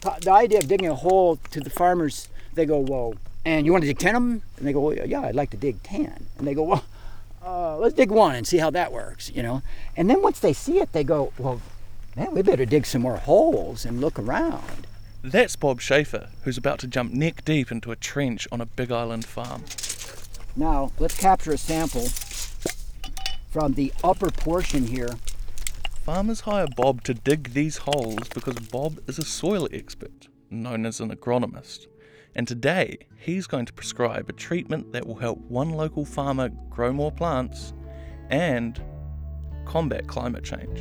the idea of digging a hole to the farmers, they go, whoa. And you want to dig 10 of them? And they go, well, yeah, I'd like to dig 10. And they go, well, uh, let's dig one and see how that works, you know? And then once they see it, they go, well, man, we better dig some more holes and look around. That's Bob Schaefer, who's about to jump neck deep into a trench on a Big Island farm. Now, let's capture a sample from the upper portion here. Farmers hire Bob to dig these holes because Bob is a soil expert, known as an agronomist. And today, he's going to prescribe a treatment that will help one local farmer grow more plants and combat climate change.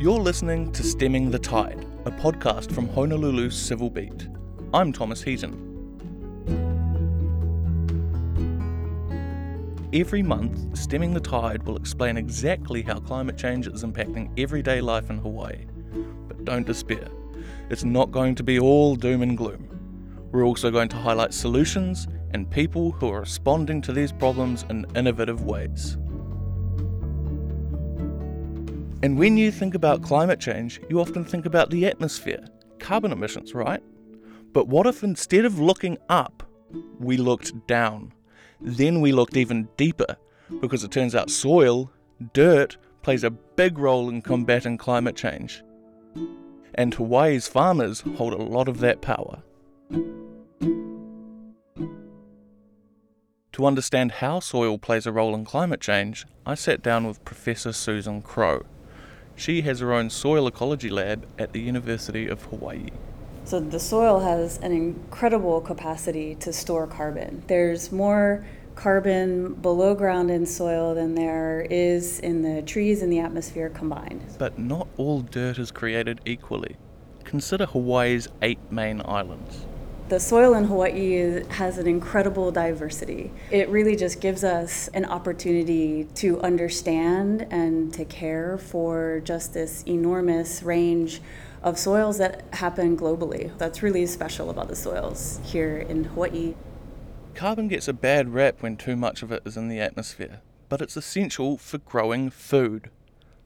You're listening to Stemming the Tide, a podcast from Honolulu's Civil Beat. I'm Thomas Heaton. Every month, Stemming the Tide will explain exactly how climate change is impacting everyday life in Hawaii. But don't despair, it's not going to be all doom and gloom. We're also going to highlight solutions and people who are responding to these problems in innovative ways. And when you think about climate change, you often think about the atmosphere, carbon emissions, right? But what if instead of looking up, we looked down? Then we looked even deeper, because it turns out soil, dirt, plays a big role in combating climate change. And Hawaii's farmers hold a lot of that power. To understand how soil plays a role in climate change, I sat down with Professor Susan Crow. She has her own soil ecology lab at the University of Hawaii. So the soil has an incredible capacity to store carbon. There's more carbon below ground in soil than there is in the trees and the atmosphere combined. But not all dirt is created equally. Consider Hawaii's eight main islands. The soil in Hawaii has an incredible diversity. It really just gives us an opportunity to understand and to care for just this enormous range of soils that happen globally. That's really special about the soils here in Hawaii. Carbon gets a bad rap when too much of it is in the atmosphere, but it's essential for growing food.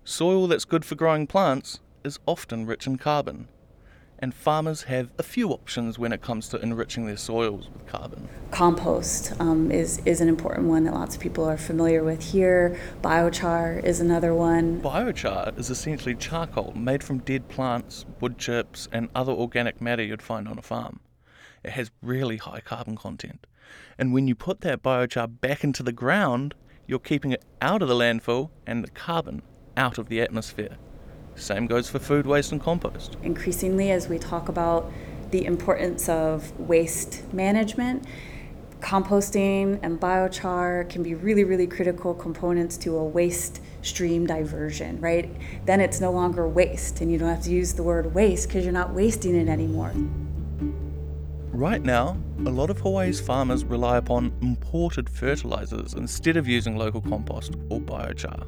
Soil that's good for growing plants is often rich in carbon and farmers have a few options when it comes to enriching their soils with carbon. Compost um, is, is an important one that lots of people are familiar with here. Biochar is another one. Biochar is essentially charcoal made from dead plants, wood chips, and other organic matter you'd find on a farm. It has really high carbon content. And when you put that biochar back into the ground, you're keeping it out of the landfill and the carbon out of the atmosphere. Same goes for food waste and compost. Increasingly, as we talk about the importance of waste management, composting and biochar can be really, really critical components to a waste stream diversion, right? Then it's no longer waste, and you don't have to use the word waste because you're not wasting it anymore. Right now, a lot of Hawaii's farmers rely upon imported fertilizers instead of using local compost or biochar.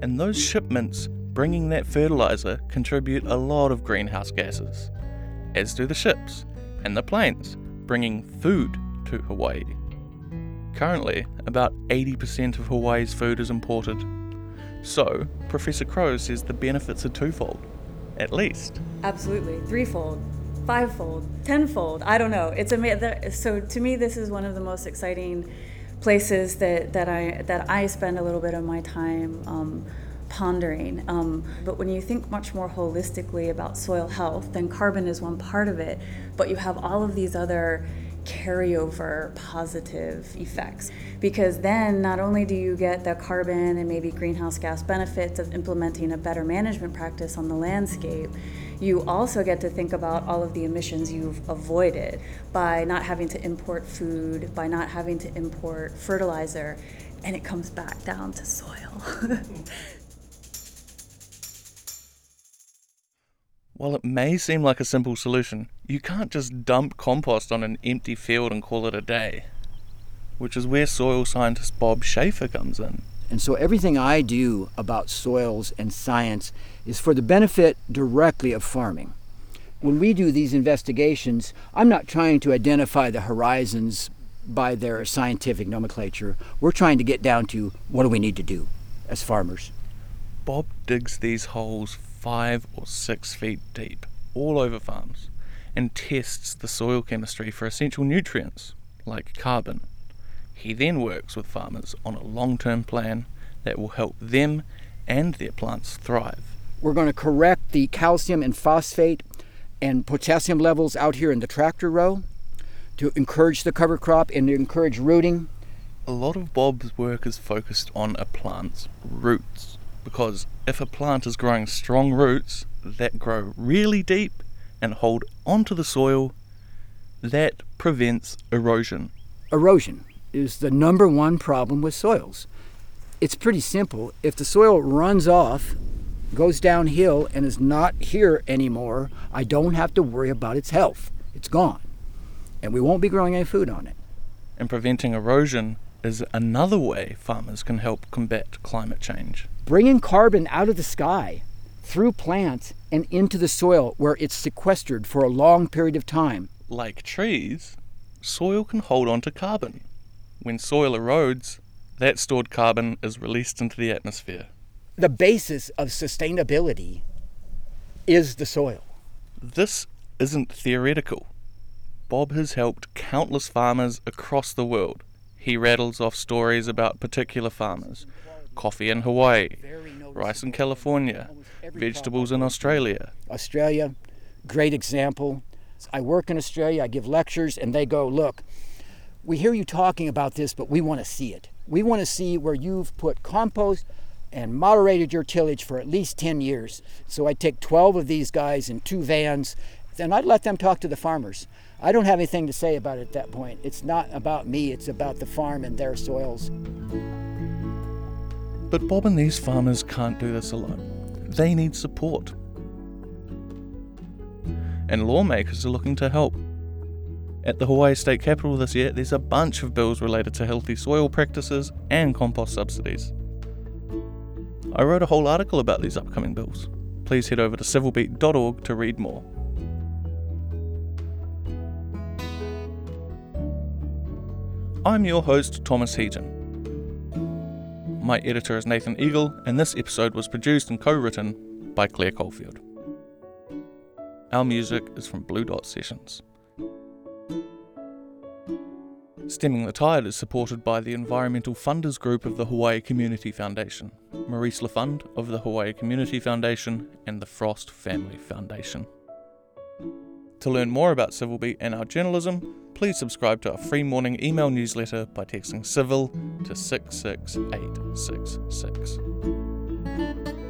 And those shipments bringing that fertilizer contribute a lot of greenhouse gases, as do the ships and the planes bringing food to Hawaii. Currently, about 80% of Hawaii's food is imported. So, Professor Crow says the benefits are twofold, at least. Absolutely, threefold, fivefold, tenfold. I don't know. It's a so to me this is one of the most exciting places that, that I that I spend a little bit of my time um, pondering. Um, but when you think much more holistically about soil health, then carbon is one part of it, but you have all of these other carryover positive effects. Because then not only do you get the carbon and maybe greenhouse gas benefits of implementing a better management practice on the landscape, you also get to think about all of the emissions you've avoided by not having to import food, by not having to import fertilizer, and it comes back down to soil. While it may seem like a simple solution, you can't just dump compost on an empty field and call it a day, which is where soil scientist Bob Schaefer comes in. And so everything I do about soils and science is for the benefit directly of farming. When we do these investigations, I'm not trying to identify the horizons by their scientific nomenclature. We're trying to get down to what do we need to do as farmers. Bob digs these holes five or six feet deep, all over farms, and tests the soil chemistry for essential nutrients like carbon. He then works with farmers on a long term plan that will help them and their plants thrive. We're going to correct the calcium and phosphate and potassium levels out here in the tractor row to encourage the cover crop and to encourage rooting. A lot of Bob's work is focused on a plant's roots because if a plant is growing strong roots that grow really deep and hold onto the soil, that prevents erosion. Erosion is the number one problem with soils. It's pretty simple. If the soil runs off, goes downhill, and is not here anymore, I don't have to worry about its health. It's gone. And we won't be growing any food on it. And preventing erosion is another way farmers can help combat climate change. Bringing carbon out of the sky through plants and into the soil where it's sequestered for a long period of time. Like trees, soil can hold on to carbon. When soil erodes, that stored carbon is released into the atmosphere. The basis of sustainability is the soil. This isn't theoretical. Bob has helped countless farmers across the world. He rattles off stories about particular farmers coffee in Hawaii, rice in California, vegetables in Australia. Australia, great example. I work in Australia, I give lectures, and they go, Look, we hear you talking about this, but we want to see it. We want to see where you've put compost and moderated your tillage for at least 10 years. So I take 12 of these guys in two vans, and I'd let them talk to the farmers. I don't have anything to say about it at that point. It's not about me, it's about the farm and their soils. But Bob and these farmers can't do this alone. They need support. And lawmakers are looking to help. At the Hawaii State Capitol this year, there's a bunch of bills related to healthy soil practices and compost subsidies. I wrote a whole article about these upcoming bills. Please head over to civilbeat.org to read more. I'm your host, Thomas Heaton. My editor is Nathan Eagle, and this episode was produced and co written by Claire Caulfield. Our music is from Blue Dot Sessions. Stemming the Tide is supported by the Environmental Funders Group of the Hawaii Community Foundation, Maurice LaFond of the Hawaii Community Foundation, and the Frost Family Foundation. To learn more about Civil Beat and our journalism, please subscribe to our free morning email newsletter by texting civil to 66866.